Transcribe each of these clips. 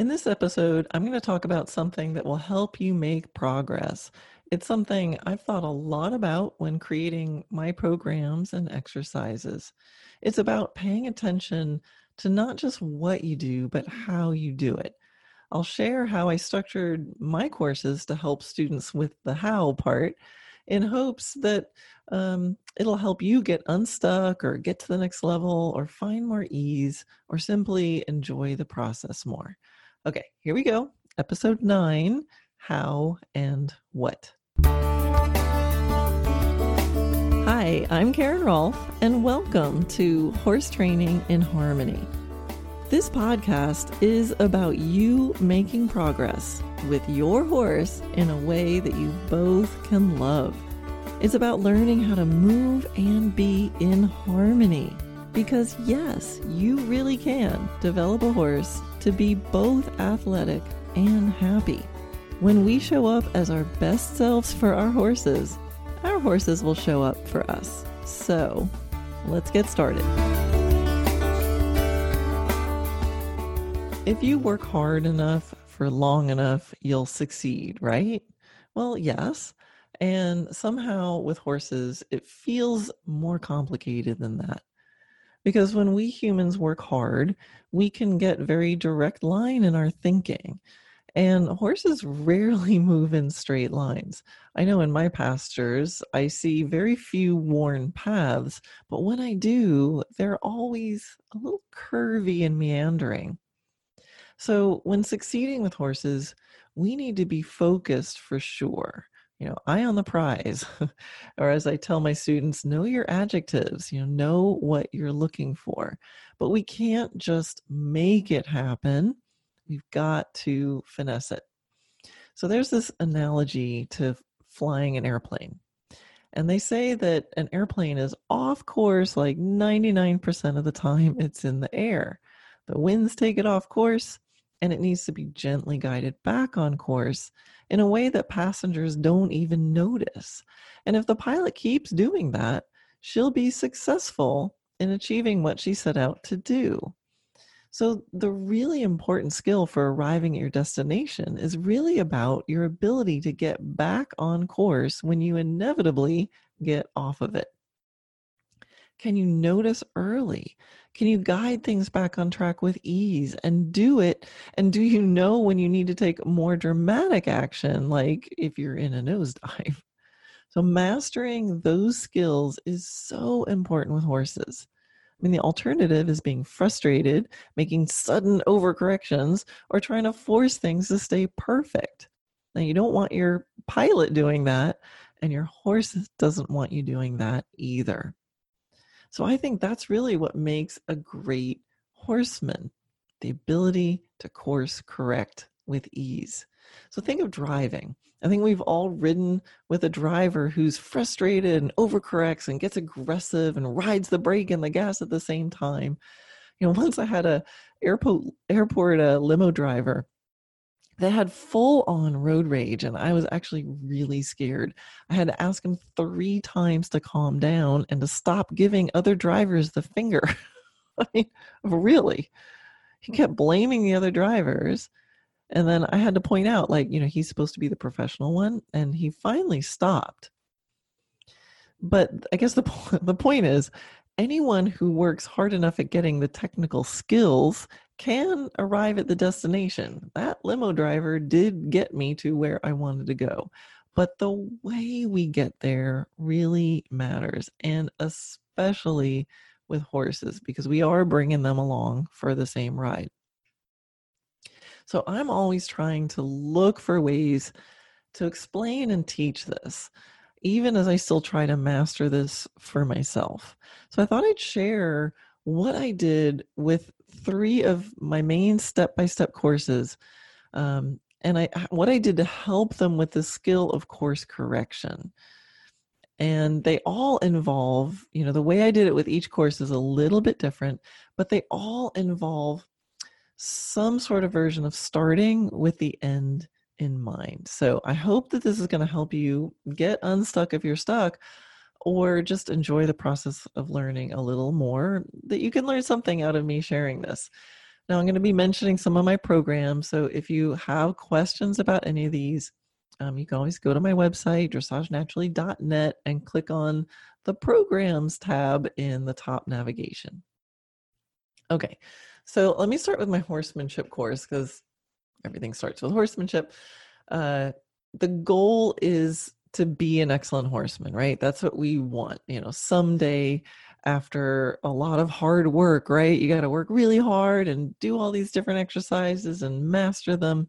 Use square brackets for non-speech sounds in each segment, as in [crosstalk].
In this episode, I'm going to talk about something that will help you make progress. It's something I've thought a lot about when creating my programs and exercises. It's about paying attention to not just what you do, but how you do it. I'll share how I structured my courses to help students with the how part in hopes that um, it'll help you get unstuck or get to the next level or find more ease or simply enjoy the process more. Okay, here we go. Episode nine How and What. Hi, I'm Karen Rohlf, and welcome to Horse Training in Harmony. This podcast is about you making progress with your horse in a way that you both can love. It's about learning how to move and be in harmony. Because, yes, you really can develop a horse to be both athletic and happy. When we show up as our best selves for our horses, our horses will show up for us. So, let's get started. If you work hard enough for long enough, you'll succeed, right? Well, yes. And somehow with horses, it feels more complicated than that. Because when we humans work hard, we can get very direct line in our thinking. And horses [laughs] rarely move in straight lines. I know in my pastures, I see very few worn paths, but when I do, they're always a little curvy and meandering. So, when succeeding with horses, we need to be focused for sure you know eye on the prize [laughs] or as i tell my students know your adjectives you know know what you're looking for. But we can't just make it happen. We've got to finesse it. So there's this analogy to flying an airplane and they say that an airplane is off course like 99% of the time it's in the air. The winds take it off course and it needs to be gently guided back on course in a way that passengers don't even notice. And if the pilot keeps doing that, she'll be successful in achieving what she set out to do. So, the really important skill for arriving at your destination is really about your ability to get back on course when you inevitably get off of it. Can you notice early? Can you guide things back on track with ease and do it? And do you know when you need to take more dramatic action, like if you're in a nosedive? So, mastering those skills is so important with horses. I mean, the alternative is being frustrated, making sudden overcorrections, or trying to force things to stay perfect. Now, you don't want your pilot doing that, and your horse doesn't want you doing that either. So I think that's really what makes a great horseman the ability to course correct with ease. So think of driving. I think we've all ridden with a driver who's frustrated and overcorrects and gets aggressive and rides the brake and the gas at the same time. You know, once I had a airport airport uh, limo driver that had full on road rage and i was actually really scared. I had to ask him three times to calm down and to stop giving other drivers the finger. [laughs] I mean really? He mm. kept blaming the other drivers and then i had to point out like you know he's supposed to be the professional one and he finally stopped. But i guess the, [laughs] the point is anyone who works hard enough at getting the technical skills can arrive at the destination. That limo driver did get me to where I wanted to go. But the way we get there really matters, and especially with horses, because we are bringing them along for the same ride. So I'm always trying to look for ways to explain and teach this, even as I still try to master this for myself. So I thought I'd share what I did with three of my main step by step courses. Um, and I, what I did to help them with the skill of course correction. And they all involve, you know, the way I did it with each course is a little bit different, but they all involve some sort of version of starting with the end in mind. So I hope that this is going to help you get unstuck if you're stuck or just enjoy the process of learning a little more, that you can learn something out of me sharing this. Now, I'm going to be mentioning some of my programs. So if you have questions about any of these, um, you can always go to my website, dressagenaturally.net, and click on the programs tab in the top navigation. Okay, so let me start with my horsemanship course because everything starts with horsemanship. Uh, the goal is to be an excellent horseman, right? That's what we want. You know, someday after a lot of hard work, right? You got to work really hard and do all these different exercises and master them.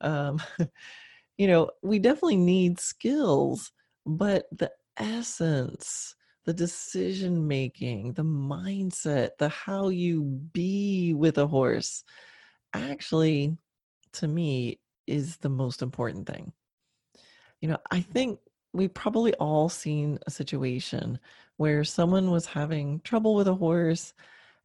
Um, [laughs] you know, we definitely need skills, but the essence, the decision making, the mindset, the how you be with a horse actually, to me, is the most important thing. You know, I think we've probably all seen a situation where someone was having trouble with a horse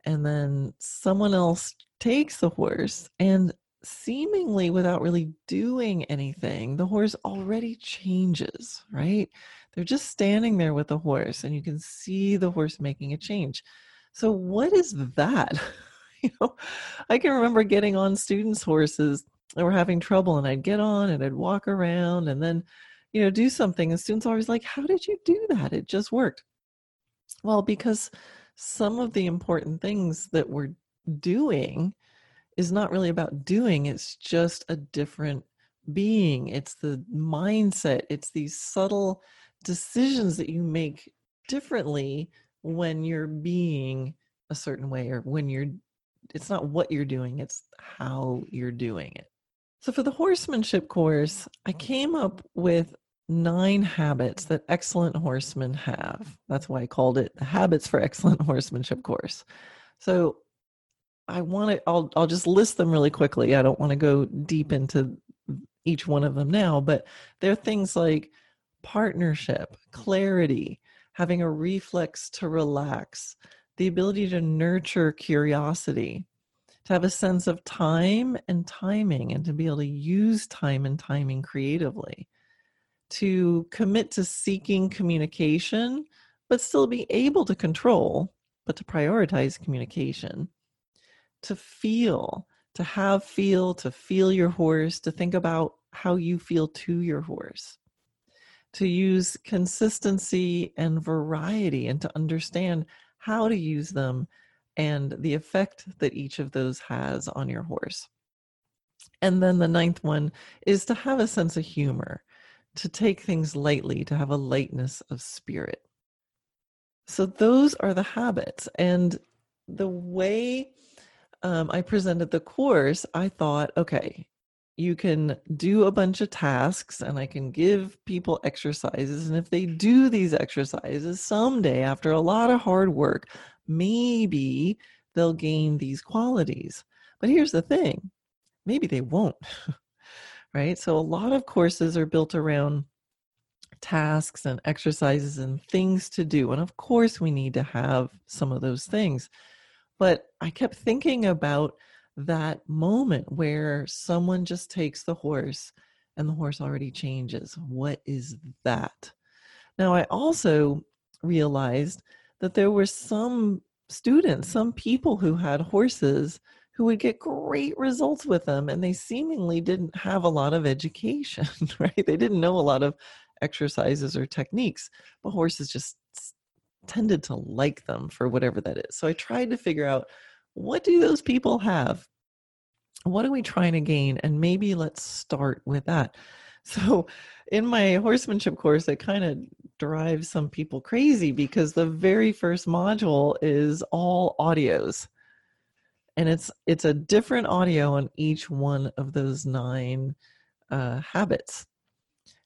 and then someone else takes the horse and seemingly without really doing anything the horse already changes right? They're just standing there with the horse and you can see the horse making a change. So what is that? [laughs] You know i can remember getting on students horses were having trouble and i'd get on and i'd walk around and then you know do something and students are always like how did you do that? It just worked. Well because some of the important things that we're doing is not really about doing it's just a different being. It's the mindset it's these subtle decisions that you make differently when you're being a certain way or when you're it's not what you're doing it's how you're doing it so for the horsemanship course i mm. came up with nine habits that excellent horsemen have. That's why I called it the Habits for Excellent Horsemanship course. So I want to I'll I'll just list them really quickly. I don't want to go deep mm. into each one of them now, but they're things like partnership, clarity, having a reflex to relax, the ability to nurture curiosity, to have a sense of time and timing and to be able to use time and timing creatively. To commit to seeking communication, but still be able to control, but to prioritize communication, to feel, to have feel, to feel your horse, to think about how you feel to your horse, to use consistency and variety, and to understand how to use them and the effect that each of those has on your horse. And then the ninth one is to have a sense of humor to take things lightly, to have a lightness of spirit. So, those are the habits. And the way um, I presented the course, I thought, okay, you can do a bunch of tasks and I can give people exercises. And if they do these exercises someday, after a lot of hard work, maybe they'll gain these qualities. But here's the thing maybe they won't. [laughs] right? So a lot of courses are built around tasks and exercises and things to do. And of course, we need to have some of those things. But I kept thinking about that moment where someone just takes the horse and the horse already changes. What is that? Now, I also realized that there were some students, some people who had horses who would get great results with them and they seemingly didn't have a lot of education [laughs] right they didn't know a lot of exercises or techniques but horses just tended to like them for whatever that is so i tried to figure out what do those people have? What are we trying to gain? And maybe let's start with that. [laughs] So in my horsemanship course it kind of drives some people crazy because the very first module is all audios. And it's it's a different audio on each one of those nine uh, habits.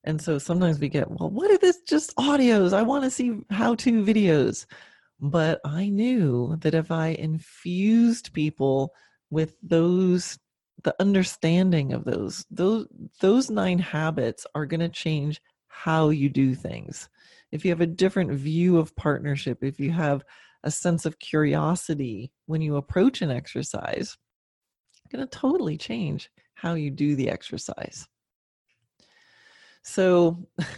And so sometimes we get well what are this just audios? I want to see how to videos but i knew that if i infused people with those the understanding of those those those nine habits are going to change how you do things if you have a different view of partnership if you have a sense of curiosity when you approach an exercise, it's going to totally change how you do the exercise. So, [laughs]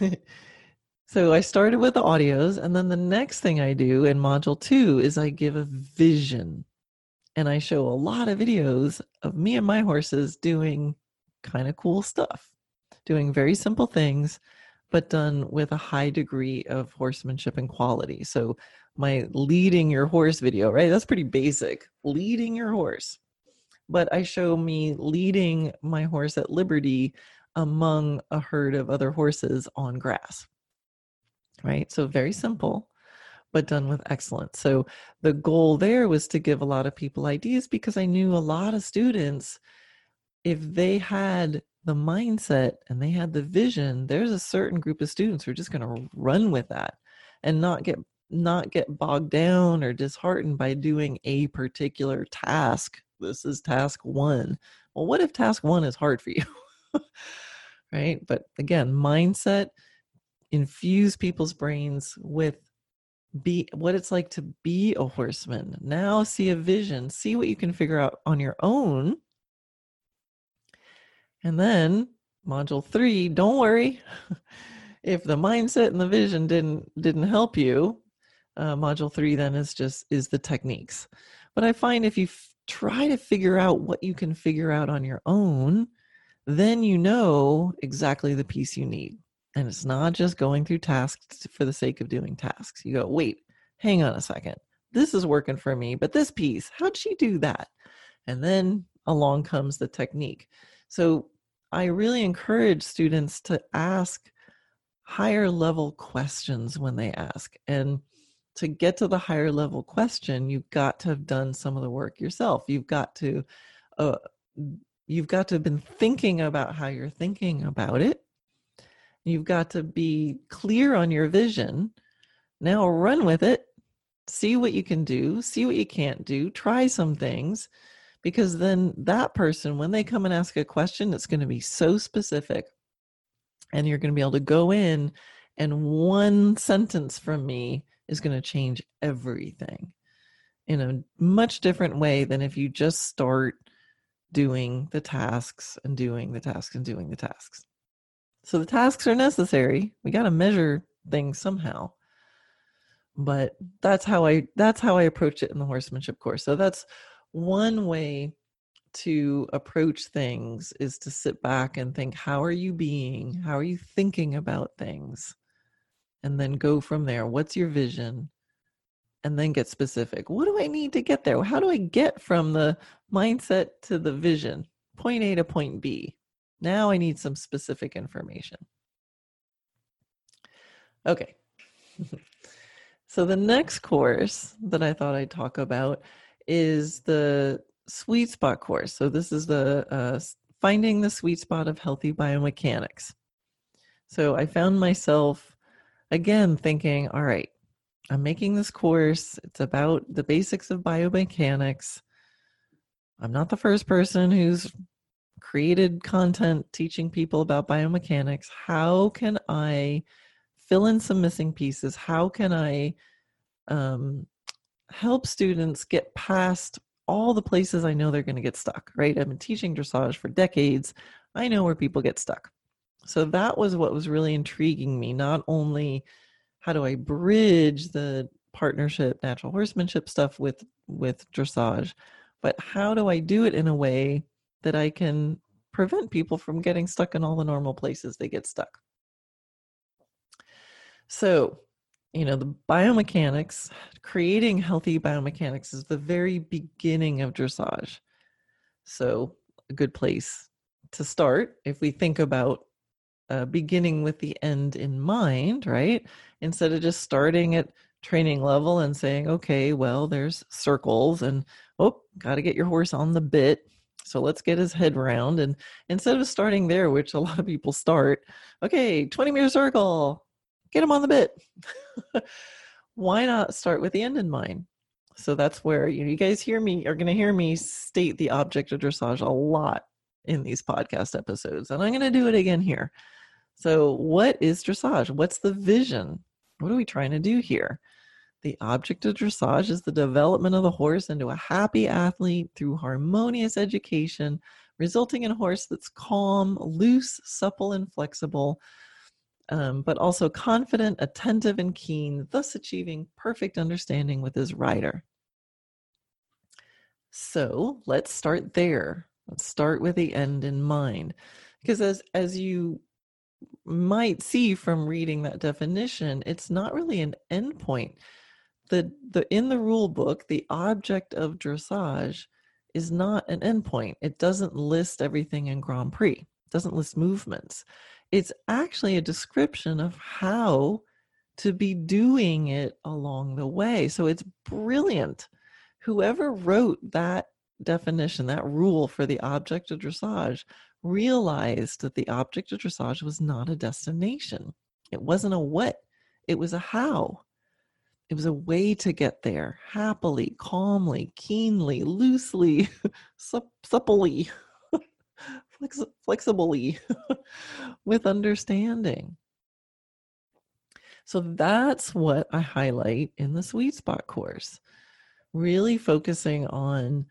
so I started with the audios, and then the next thing I do in module two is I give a vision. and I show a lot of videos of me and my horses doing kind of cool stuff, doing very simple things, but done with a high degree of horsemanship and quality. So, my leading your horse video, right? That's pretty basic. Leading your horse. But I show me leading my horse at liberty among a herd of other horses on grass, right? So, very simple but done with excellence. So the goal there was to give a lot of people ideas because I knew a lot of students, if they had the mindset and they had the vision, there's a certain group of students who are just going to run with that and not get not get bogged down or disheartened by doing a particular task. This is task 1. Well, what if task 1 is hard for you? [laughs] right? But again, mindset infuse people's brains with be what it's like to be a horseman. Now see a vision, see what you can figure out on your own. And then module 3, don't worry. [laughs] if the mindset and the vision didn't didn't help you, uh, module 3 then is just is the techniques. But I find if you f- try to figure out what you can figure out on your own, then you know exactly the piece you need. And it's not just going through tasks for the sake of doing tasks. You go, wait, hang on a second. This is working for me, but this piece, how'd she do that? And then along comes the technique. So I really encourage students to ask higher level questions when they ask. And to get to the higher level question, you've got to have done some of the work yourself. You've got to, uh, you've got to have been thinking about how you're thinking about it You've got to be clear on your vision. Now run with it. See what you can do, see what you can't do, try some things because then that person when they come and ask a question it's going to be so specific and you're going to be able to go in and one sentence from me is going to change everything in a much different way than if you just start doing the tasks and doing the tasks and doing the tasks so the tasks are necessary. We got to measure things somehow. But that's how I that's how I approach it in the horsemanship course. So that's one way to approach things is to sit back and think how are you being? How are you thinking about things? And then go from there. What's your vision? And then get specific. What do I need to get there? How do I get from the mindset to the vision? Point A to point B. Now I need some specific information. Okay. [laughs] so the next course that I thought I'd talk about is the sweet spot course. So this is the uh, finding the sweet spot of healthy biomechanics. So I found myself again thinking, all right, I'm making this course. It's about the basics of biomechanics. I'm not the first person who's created content teaching people about biomechanics. How can I fill in some missing pieces? How can I um, help students get past all the places I know they're going to get stuck, right? I've been teaching dressage for decades. I know where people get stuck. So that was what was really intriguing me. Not only how do I bridge the partnership natural horsemanship stuff with with dressage, but how do I do it in a way that I can prevent people from getting stuck in all the normal places they get stuck. So, you know, the biomechanics, creating healthy biomechanics is the very beginning of dressage. So, a good place to start if we think about uh, beginning with the end in mind, right? Instead of just starting at training level and saying, okay, well, there's circles and, oh, got to get your horse on the bit so let's get his head round. And instead of starting there, which a [laughs] lot of people start, okay, 20 meter circle, get him on the bit. [laughs] Why not start with the end in mind? So that's where you, know, you guys hear me, are going to hear me state the object of dressage a lot in these podcast episodes. And I'm going to do it again here. So, what is dressage? What's the vision? What are we trying to do here? The object of dressage is the development of the horse into a happy athlete through harmonious education, resulting in a horse that's calm, loose, supple, and flexible, um, but also confident, attentive, and keen, thus achieving perfect understanding with his rider. So let's start there. Let's start with the end in mind. Because as as you might see from reading that definition, it's not really an endpoint. The the in the rule book, the object of dressage is not an endpoint. It doesn't list everything in Grand Prix. It doesn't list movements. It's actually a description of how to be doing it along the way. So it's brilliant. Whoever wrote that definition, that rule for the object of dressage, realized that the object of dressage was not a destination. It wasn't a what, it was a how. It was a way to get there happily, calmly, keenly, loosely, [laughs] supplely, [laughs] flex- flexibly, [laughs] with understanding. So that's what I highlight in the sweet spot course. Really focusing on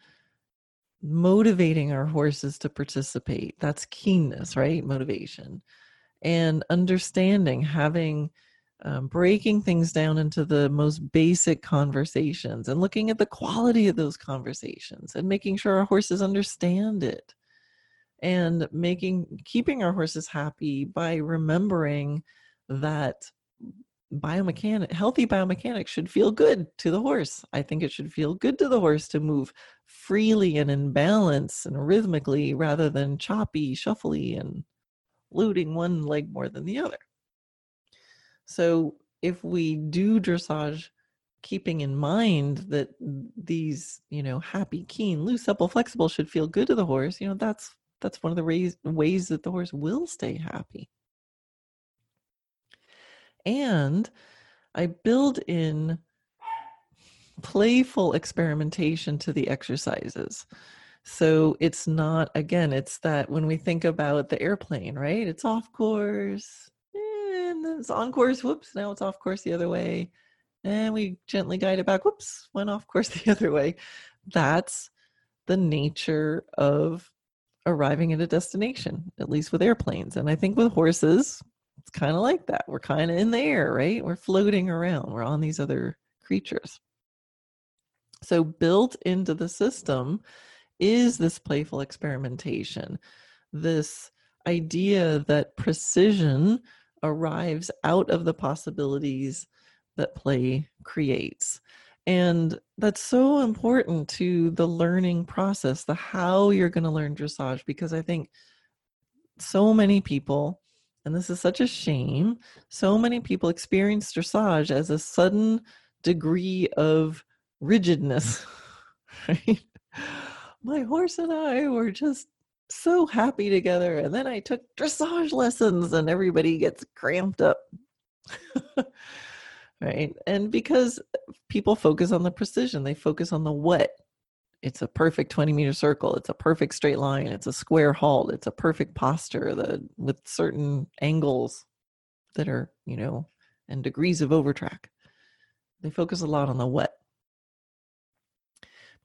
motivating our horses to participate. That's keenness, right? Motivation. And understanding, having um, breaking things down into the most basic conversations and looking at the quality of those conversations and making sure our horses understand it. And making keeping our horses happy by remembering that biomechanic healthy biomechanics should feel good to the horse. I think it should feel good to the horse to move freely and in balance and rhythmically rather than choppy shuffly and looting one leg more than the other so if we do dressage keeping in mind that these you know happy keen loose supple flexible should feel good to the horse you know that's that's one of the ways ways that the horse will stay happy and I build in playful experimentation to the exercises. So it's not, again, it's that when we think about the airplane, right? It's off course and it's on course. Whoops, now it's off course the other way. And we gently guide it back. Whoops, went off course [laughs] the other way. That's the nature of arriving at a destination, at least with airplanes. And I think with horses, it's kind of like that. We're kind of in the air, right? We're floating around. We're on these other creatures. So, built into the system is this playful experimentation, this idea that precision arrives out of the possibilities that play creates. And that's so important to the learning process, the how you're going to learn dressage, because I think so many people and this is such a shame, so many people experience dressage as a sudden degree of rigidness. [laughs] Right? My horse and I were just so happy together. And then I took dressage lessons, and everybody gets cramped up. [laughs] right? And because people focus on the precision, they focus on the what it's a perfect 20 meter circle it's a perfect straight line it's a square halt it's a perfect posture that with certain angles that are you know and degrees of overtrack they focus a lot on the what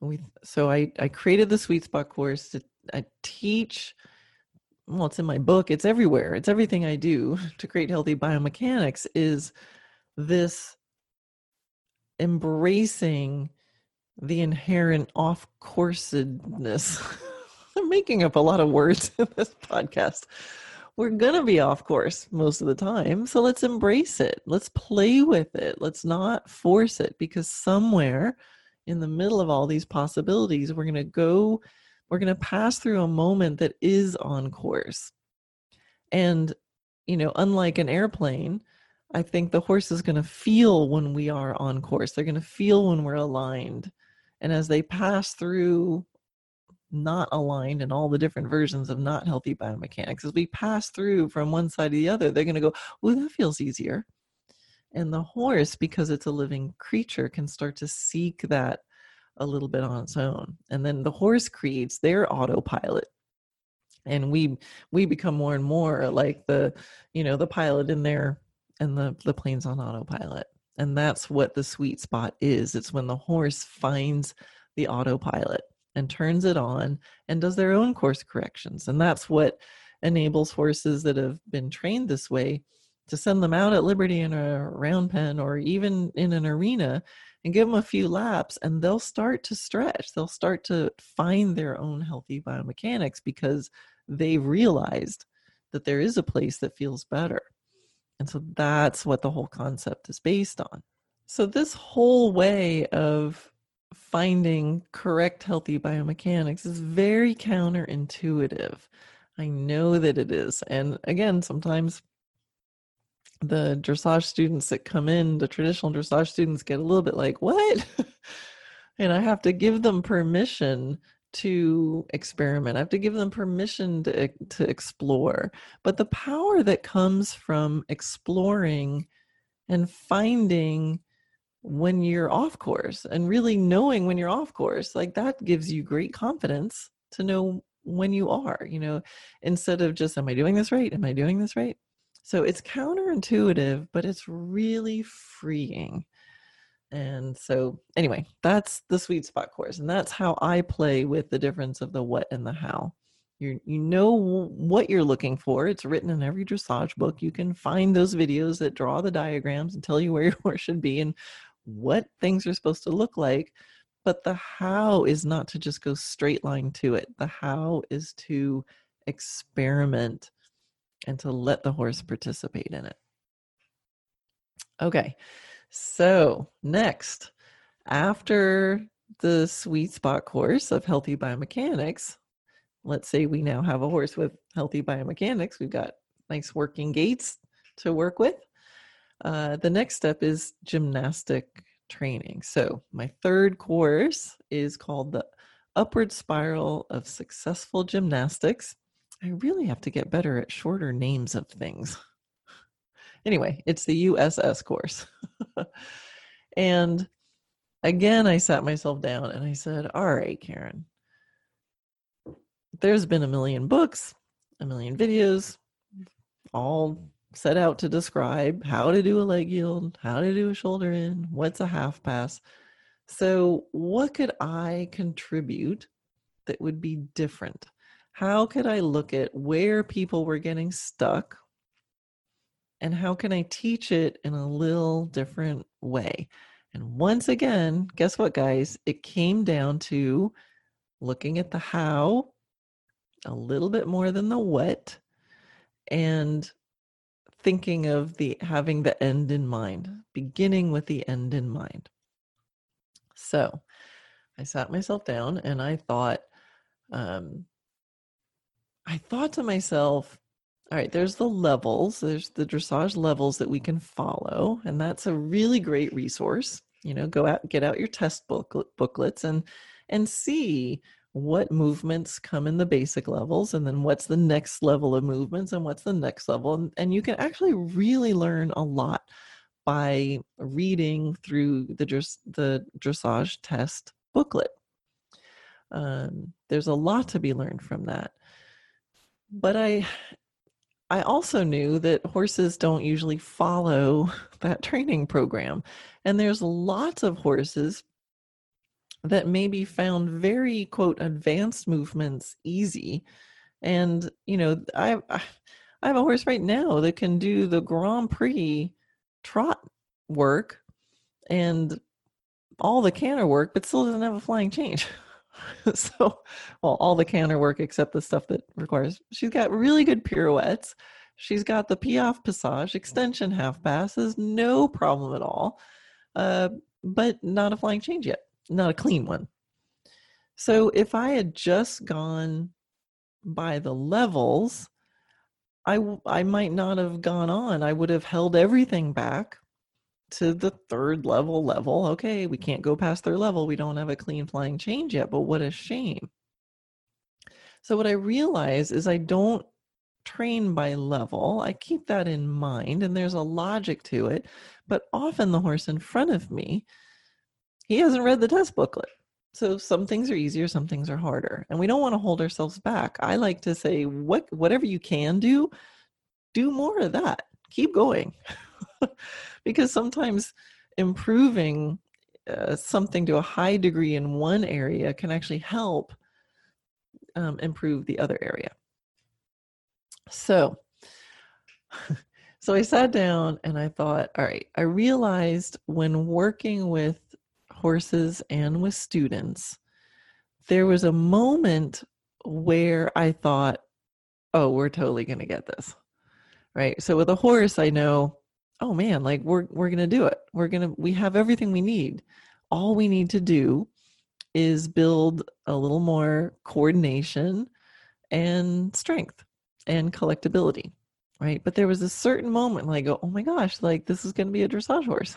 we so i i created the sweet spot course to I teach well it's in my book it's everywhere it's everything i do [laughs] to create healthy biomechanics is this embracing the inherent off coursedness. [laughs] I'm making up a lot of words [laughs] in this podcast. We're going to be off course most of the time. So let's embrace it. Let's play with it. Let's not force it because somewhere in the middle of all these possibilities, we're going to go, we're going to pass through a moment that is on course. And, you know, unlike an airplane, I think the horse is going to feel when we are on course. They're going to feel when we're aligned and as they pass through not aligned and all the different versions of not healthy biomechanics, as we pass through from one side to the other, they're going to go, oh, that feels easier. And the horse, because it's a living creature, can start to seek that a little bit on its own. And then the horse creates their autopilot. And we we become more and more like the, you know, the pilot in there and the the plane's on autopilot. And that's what the sweet spot is. It's when the horse finds the autopilot and turns it on and does their own course corrections. And that's what enables horses that have been trained this way to send them out at liberty in a round pen or even in an arena and give them a few laps and they'll start to stretch. They'll start to find their own healthy biomechanics because they've realized that there is a place that feels better. And so that's what the whole concept is based on. So this whole way of finding correct healthy biomechanics is very counterintuitive. I know that it is and again sometimes the dressage students that come in, the traditional dressage students get a little bit like, what? [laughs] and I have to give them permission to experiment. I have to give them permission to, to explore. But the power that comes from exploring and finding when you're off course and really knowing when you're off course, like that gives you great confidence to know when you are, you know, instead of just, am I doing this right? Am I doing this right? So it's counterintuitive, but it's really freeing. And so, anyway, that's the sweet spot course. And that's how I play with the difference of the what and the how. You, you know what you're looking for. It's written in every dressage book. You can find those videos that draw the diagrams and tell you where [laughs] your horse should be and what things are supposed to look like. But the how is not to just go straight line to it. The how is to experiment and to let the horse participate in it. Okay, so next, after the sweet spot course of healthy biomechanics, let's say we now have a horse with healthy biomechanics, we've got nice working gaits to work with. Uh, the next step is gymnastic training. So, my third course is called the Upward Spiral of Successful Gymnastics. I really have to get better at shorter names of things. Anyway, it's the USS course. [laughs] and again, I sat myself down and I said, All right, Karen, there's been a million books, a million videos, all set out to describe how to do a leg yield, how to do a shoulder in, what's a half pass. So, what could I contribute that would be different? How could I look at where people were getting stuck and how can I teach it in a little different way? And once again, guess what, guys? It came down to looking at the how a little bit more than the what and thinking of the having the end in mind, beginning with the end in mind. So I sat myself down and I thought, um, I thought to myself, all right, there's the levels, there's the dressage levels that we can follow, and that's a really great resource. You know, go out, get out your test booklet, booklets, and and see what movements come in the basic levels, and then what's the next level of movements, and what's the next level, and, and you can actually really learn a lot by reading through the dress, the dressage test booklet. Um, there's a lot to be learned from that but I I also knew that horses don't usually follow [laughs] that training program. And there's lots of horses that maybe found very quote advanced movements easy. And you know, I I have a horse right now that can do the Grand Prix trot work and all the canter work, but still doesn't have a flying change. [laughs] [laughs] so, well, all the canter work except the stuff that requires. She's got really good pirouettes. She's got the piaffe passage, extension half passes, no problem at all. Uh, but not a flying change yet, not a clean one. So, if I had just gone by the levels, I I might not have gone on. I would have held everything back to the third level level. Okay, we can't go past third level. We don't have a clean flying change yet, but what a shame. So what I realize is I don't train by level. I keep that in mind and there's a logic to it, but often the horse in front of me, he hasn't read the test booklet. So some things are easier, some things are harder. And we don't want to hold ourselves back. I like to say what whatever you can do, do more of that. Keep going. [laughs] because sometimes improving uh, something to a high degree in one area can actually help um, improve the other area. So, [laughs] so I sat down and I thought, all right, I realized when working with horses and with students, there was a moment where I thought, oh, we're totally going to get this. Right. So with a horse, I know, oh man, like we're we're to do it. We're to we have everything we need. All we need to do is build a little more coordination and strength and collectability. Right? But there was a certain moment like, oh my gosh, like this is to be a dressage horse.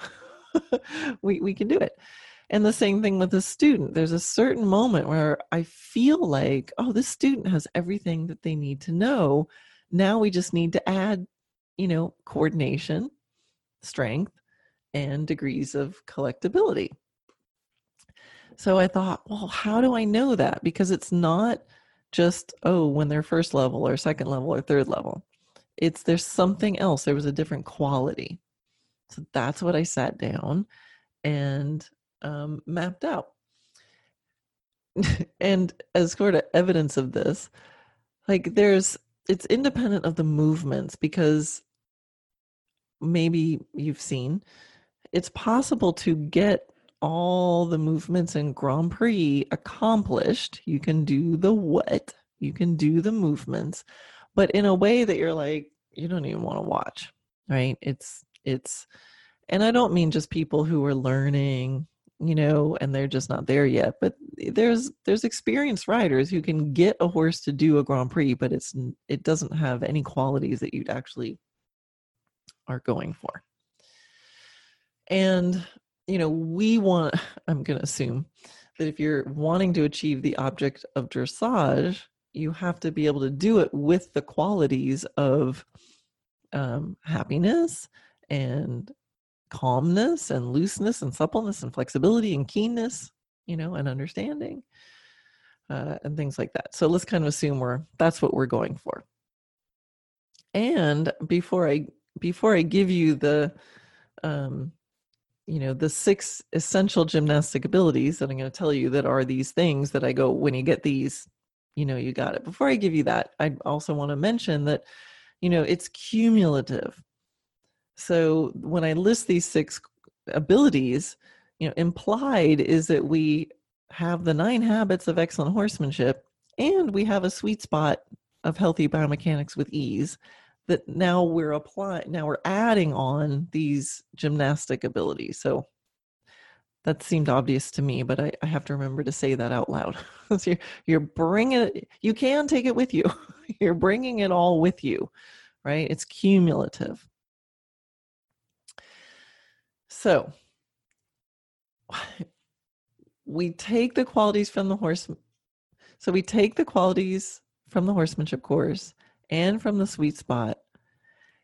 [laughs] we we can do it. And the same thing with a student. There's a certain moment where I feel like, oh, this student has everything that they need to know. Now we just need to add, you know, coordination, strength, and degrees of collectability. So I thought, well, how do I know that? Because it's not just, oh, when they're first level or second level or third level. It's there's something else. There was a different quality. So that's what I sat down and um, mapped out. [laughs] and as sort of evidence of this, like there's, it's independent of the movements because maybe you've seen it's possible to get all the movements in Grand Prix accomplished. You can do the what, you can do the movements, but in a way that you're like, you don't even want to watch, right? It's, it's, and I don't mean just people who are learning you know and they're just not there yet but there's there's experienced riders who can get a horse to do a grand prix but it's it doesn't have any qualities that you'd actually are going for and you know we want [laughs] i'm going to assume that if you're wanting to achieve the object of dressage you have to be able to do it with the qualities of um, happiness and calmness and looseness and suppleness and flexibility and keenness, you know, and understanding uh, and things like that. So let's kind of assume we're that's what we're going for. And before I before I give you the um, you know the six essential gymnastic abilities that I'm going to tell you that are these things that I go when you get these, you know, you got it. Before I give you that, I also want to mention that you know it's cumulative so when I list these six abilities, you know, implied is that we have the nine habits of excellent horsemanship and we have a sweet spot of healthy biomechanics with ease that now we're applying now we're adding on these gymnastic abilities. So that seemed obvious to me but i, I have to remember to say that out loud. [laughs] So you're, you're bringing it you can take it with you. [laughs] You're bringing it all with you right? It's cumulative. So [sighs] we take the qualities from the horse. So we take the qualities from the horsemanship course and from the sweet spot,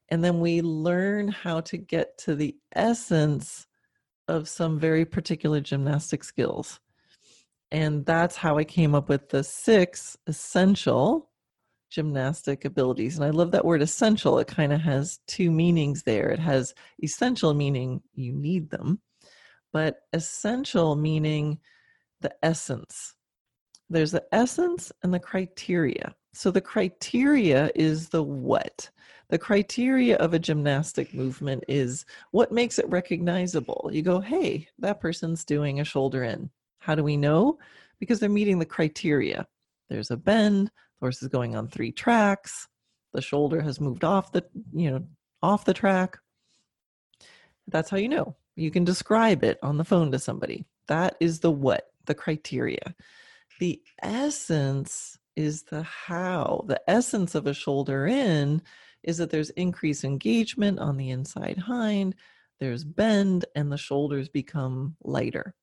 and then we learn how to get to the essence of some very particular gymnastic skills. And that's how I came up with the six essential gymnastic abilities. And I love that word essential. It kind of has two meanings there. It has essential meaning you need them, but essential meaning the essence. There's the essence and the criteria. So the criteria is the what. The criteria of a gymnastic movement is what makes it recognizable. You go, hey, that person's doing a shoulder in. How do we know? Because they're meeting the criteria. There's a bend, the horse is going on three tracks. The shoulder has moved off the, you know, off the track. That's how you know. You can describe it on the phone to somebody. That is the what, the criteria. The essence is the how. The essence of a shoulder in is that there's increased engagement on the inside hind, there's bend, and the shoulders become lighter.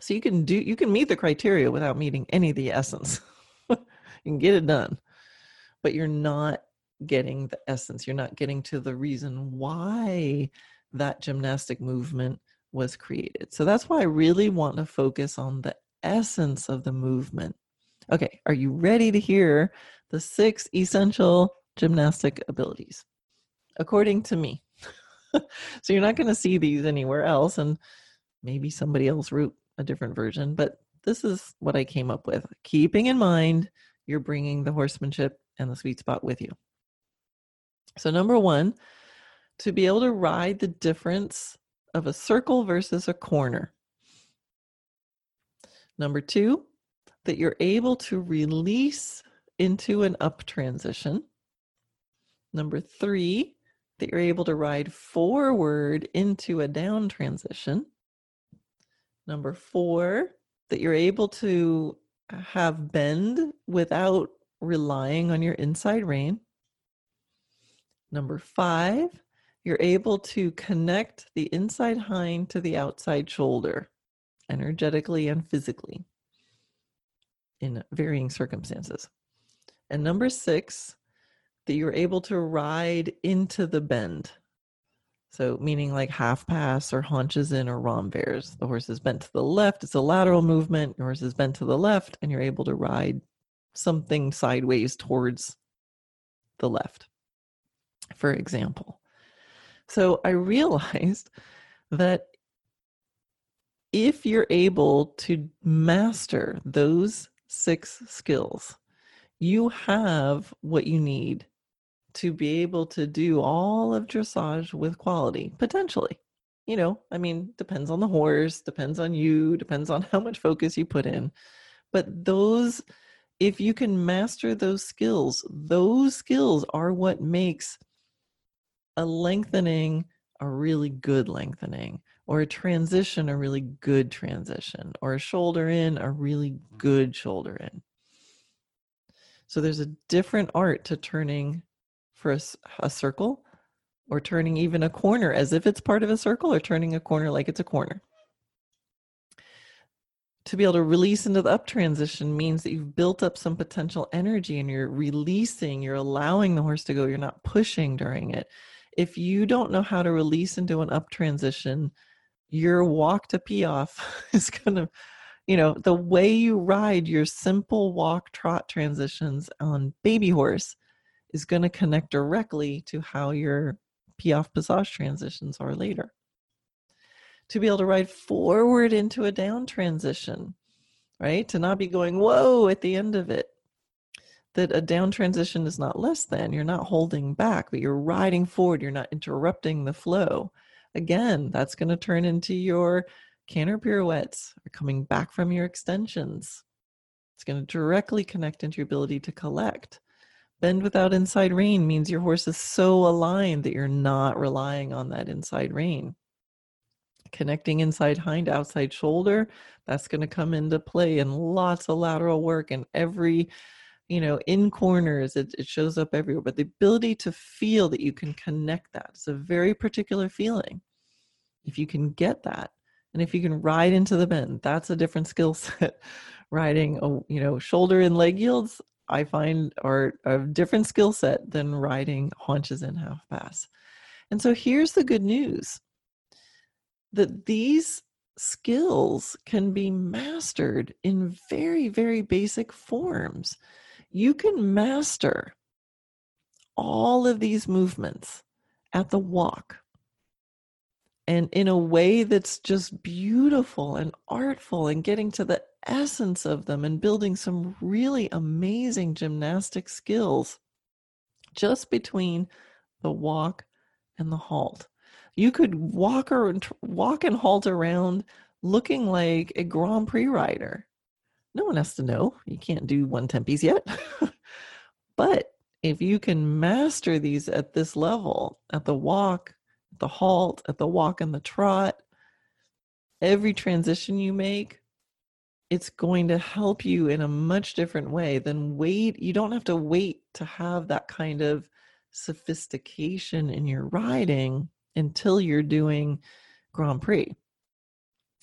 So you can do you can meet the criteria without meeting any of the essence. [laughs] you can get it done but you're not getting the essence you're not getting to the reason why that gymnastic movement was created so that's why i really want to focus on the essence of the movement okay are you ready to hear the six essential gymnastic abilities according to me [laughs] so you're not going to see these anywhere else and maybe somebody else wrote a different version but this is what i came up with keeping in mind you're bringing the horsemanship and the sweet spot with you. So, number one, to be able to ride the difference of a circle versus a corner. Number two, that you're able to release into an up transition. Number three, that you're able to ride forward into a down transition. Number four, that you're able to have bend without relying on your inside rein. Number five, you're able to connect the inside hind to the outside shoulder energetically and physically in varying circumstances. And number six, that you're able to ride into the bend. So, meaning like half pass or haunches in or renvers. The horse is bent to the left, it's a lateral movement. Your horse is bent to the left, and you're able to ride something sideways towards the left, for example. So, I realized that if you're able to master those six skills, you have what you need to be able to do all of dressage with quality, potentially. You know, I mean, depends on the horse, depends on you, depends on [laughs] how much focus you put in. But those, if you can master those skills, those skills are what makes a lengthening a really good lengthening, or a transition a really good transition, or a shoulder in a really mm-hmm. good shoulder in. So there's a different art to turning for a, a, circle or turning even a corner as if it's part of a circle or turning a corner like it's a corner. To be able to release into the up transition means that you've built up some potential energy and you're releasing, you're allowing the horse to go, you're not pushing during it. If you don't know how to release into an up transition, your walk to piaffe [laughs] is going to you know the way you ride your simple walk trot transitions on baby horse is going to connect directly to how your piaffe passage transitions are later. To be able to ride forward into a down transition right? To not be going whoa at the end of it. That a down transition is not less than you're not holding back but you're riding forward you're not interrupting the flow again that's going to turn into your canter pirouettes are coming back from your extensions. It's going to directly connect into your ability to collect. Bend without inside rein means your horse is so aligned that you're not relying on that inside rein. Connecting inside hind, outside shoulder, that's going to come into play in lots of lateral work and every, you know, in corners, it, it shows up everywhere. But the ability to feel that you can connect that it's a very particular feeling. If you can get that, and if you can ride into the bend, that's a different skill [laughs] set. Riding, a, you know, shoulder and leg yields, I find are a different skill set than riding haunches and half pass. And so here's the good news that these skills can be mastered in very, very basic forms. You can master all of these movements at the walk, and in a way that's just beautiful and artful and getting to the essence of them and building some really amazing gymnastic skills just between the walk and the halt. You could walk or walk and halt around looking like a Grand Prix rider. No one has to know. You can't do one tempies yet. [laughs] but if you can master these at this level, at the walk, the halt, at the walk and the trot, every transition you make, it's going to help you in a much different way than wait. You don't have to wait to have that kind of sophistication in your riding until you're doing Grand Prix.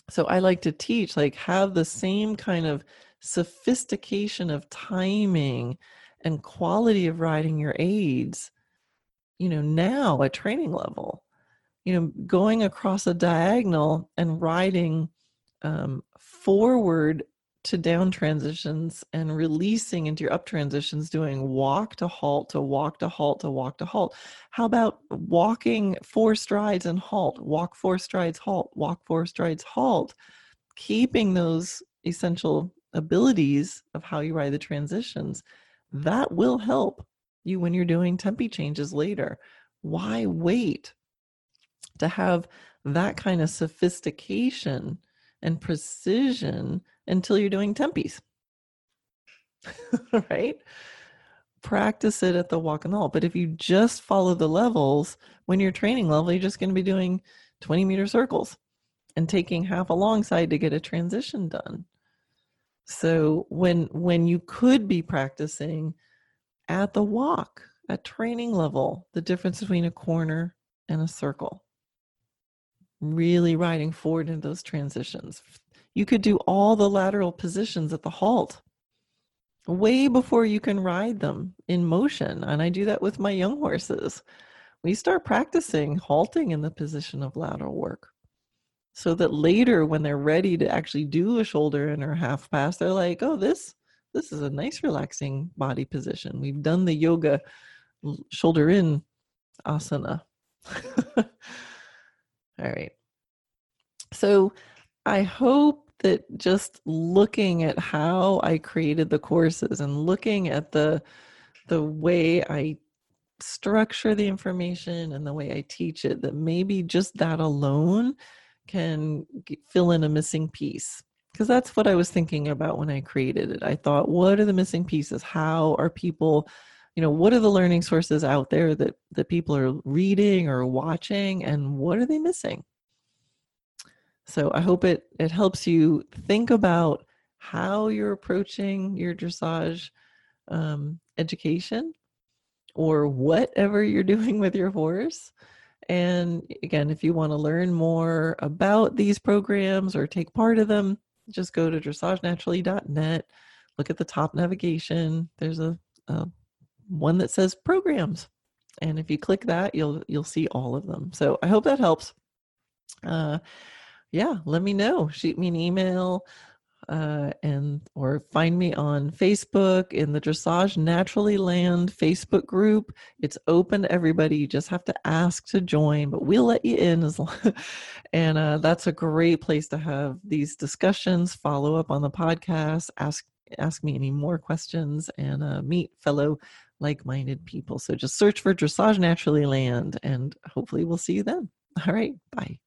So I like to teach, like, have the same kind of sophistication of timing and quality of riding your aids, you know, now at training level. You know, going across a diagonal and riding um, forward to down transitions and releasing into your up transitions, doing walk to halt to walk to halt to walk to halt. How about walking four strides and halt, walk four strides, halt, walk four strides, halt, keeping those essential abilities of how you ride the transitions? That will help you when you're doing tempi changes later. Why wait to have that kind of sophistication and precision until you're doing tempies. [laughs] right? Practice it at the walk and all. But if you just follow the levels, when you're training level, you're just going to be doing 20 meter circles and taking half alongside to get a transition done. So when when you could be practicing at the walk at training level, the difference between a corner and a circle. Really riding forward in those transitions. You could do all the lateral positions at the halt way before you can ride them in motion. And I do that with my young horses. We start practicing halting in the position of lateral work so that later when they're ready to actually do a shoulder in or half pass, they're like, oh, this this is a nice relaxing body position. We've done the yoga shoulder in asana. [laughs] All right. So I hope that just looking at how I created the courses and looking at the the way I structure the information and the way I teach it that maybe just that alone can fill in a missing piece because that's what I was thinking about when I created it. I thought what are the missing pieces? How are people you know what are the learning sources out there that that people are reading or watching and what are they missing so i hope it it helps you think about how you're approaching your dressage um, education or whatever you're doing with your horse. And again if you want to learn more about these programs or take part of them just go to dressagenaturally.net look at the top navigation. There's a, a one that says programs and if you click that you'll you'll see all of them. So i hope that helps. Uh yeah let me know shoot me an email uh, and or find me on Facebook in the Dressage Naturally Land Facebook group. It's open to everybody. You just have to ask to join, but we'll let you in as [laughs] long. and uh, that's a great place to have these discussions. Follow up on the podcast. Ask ask me any more questions and uh, meet fellow like minded people. So just search for Dressage Naturally Land and hopefully we'll see you then. All right. Bye.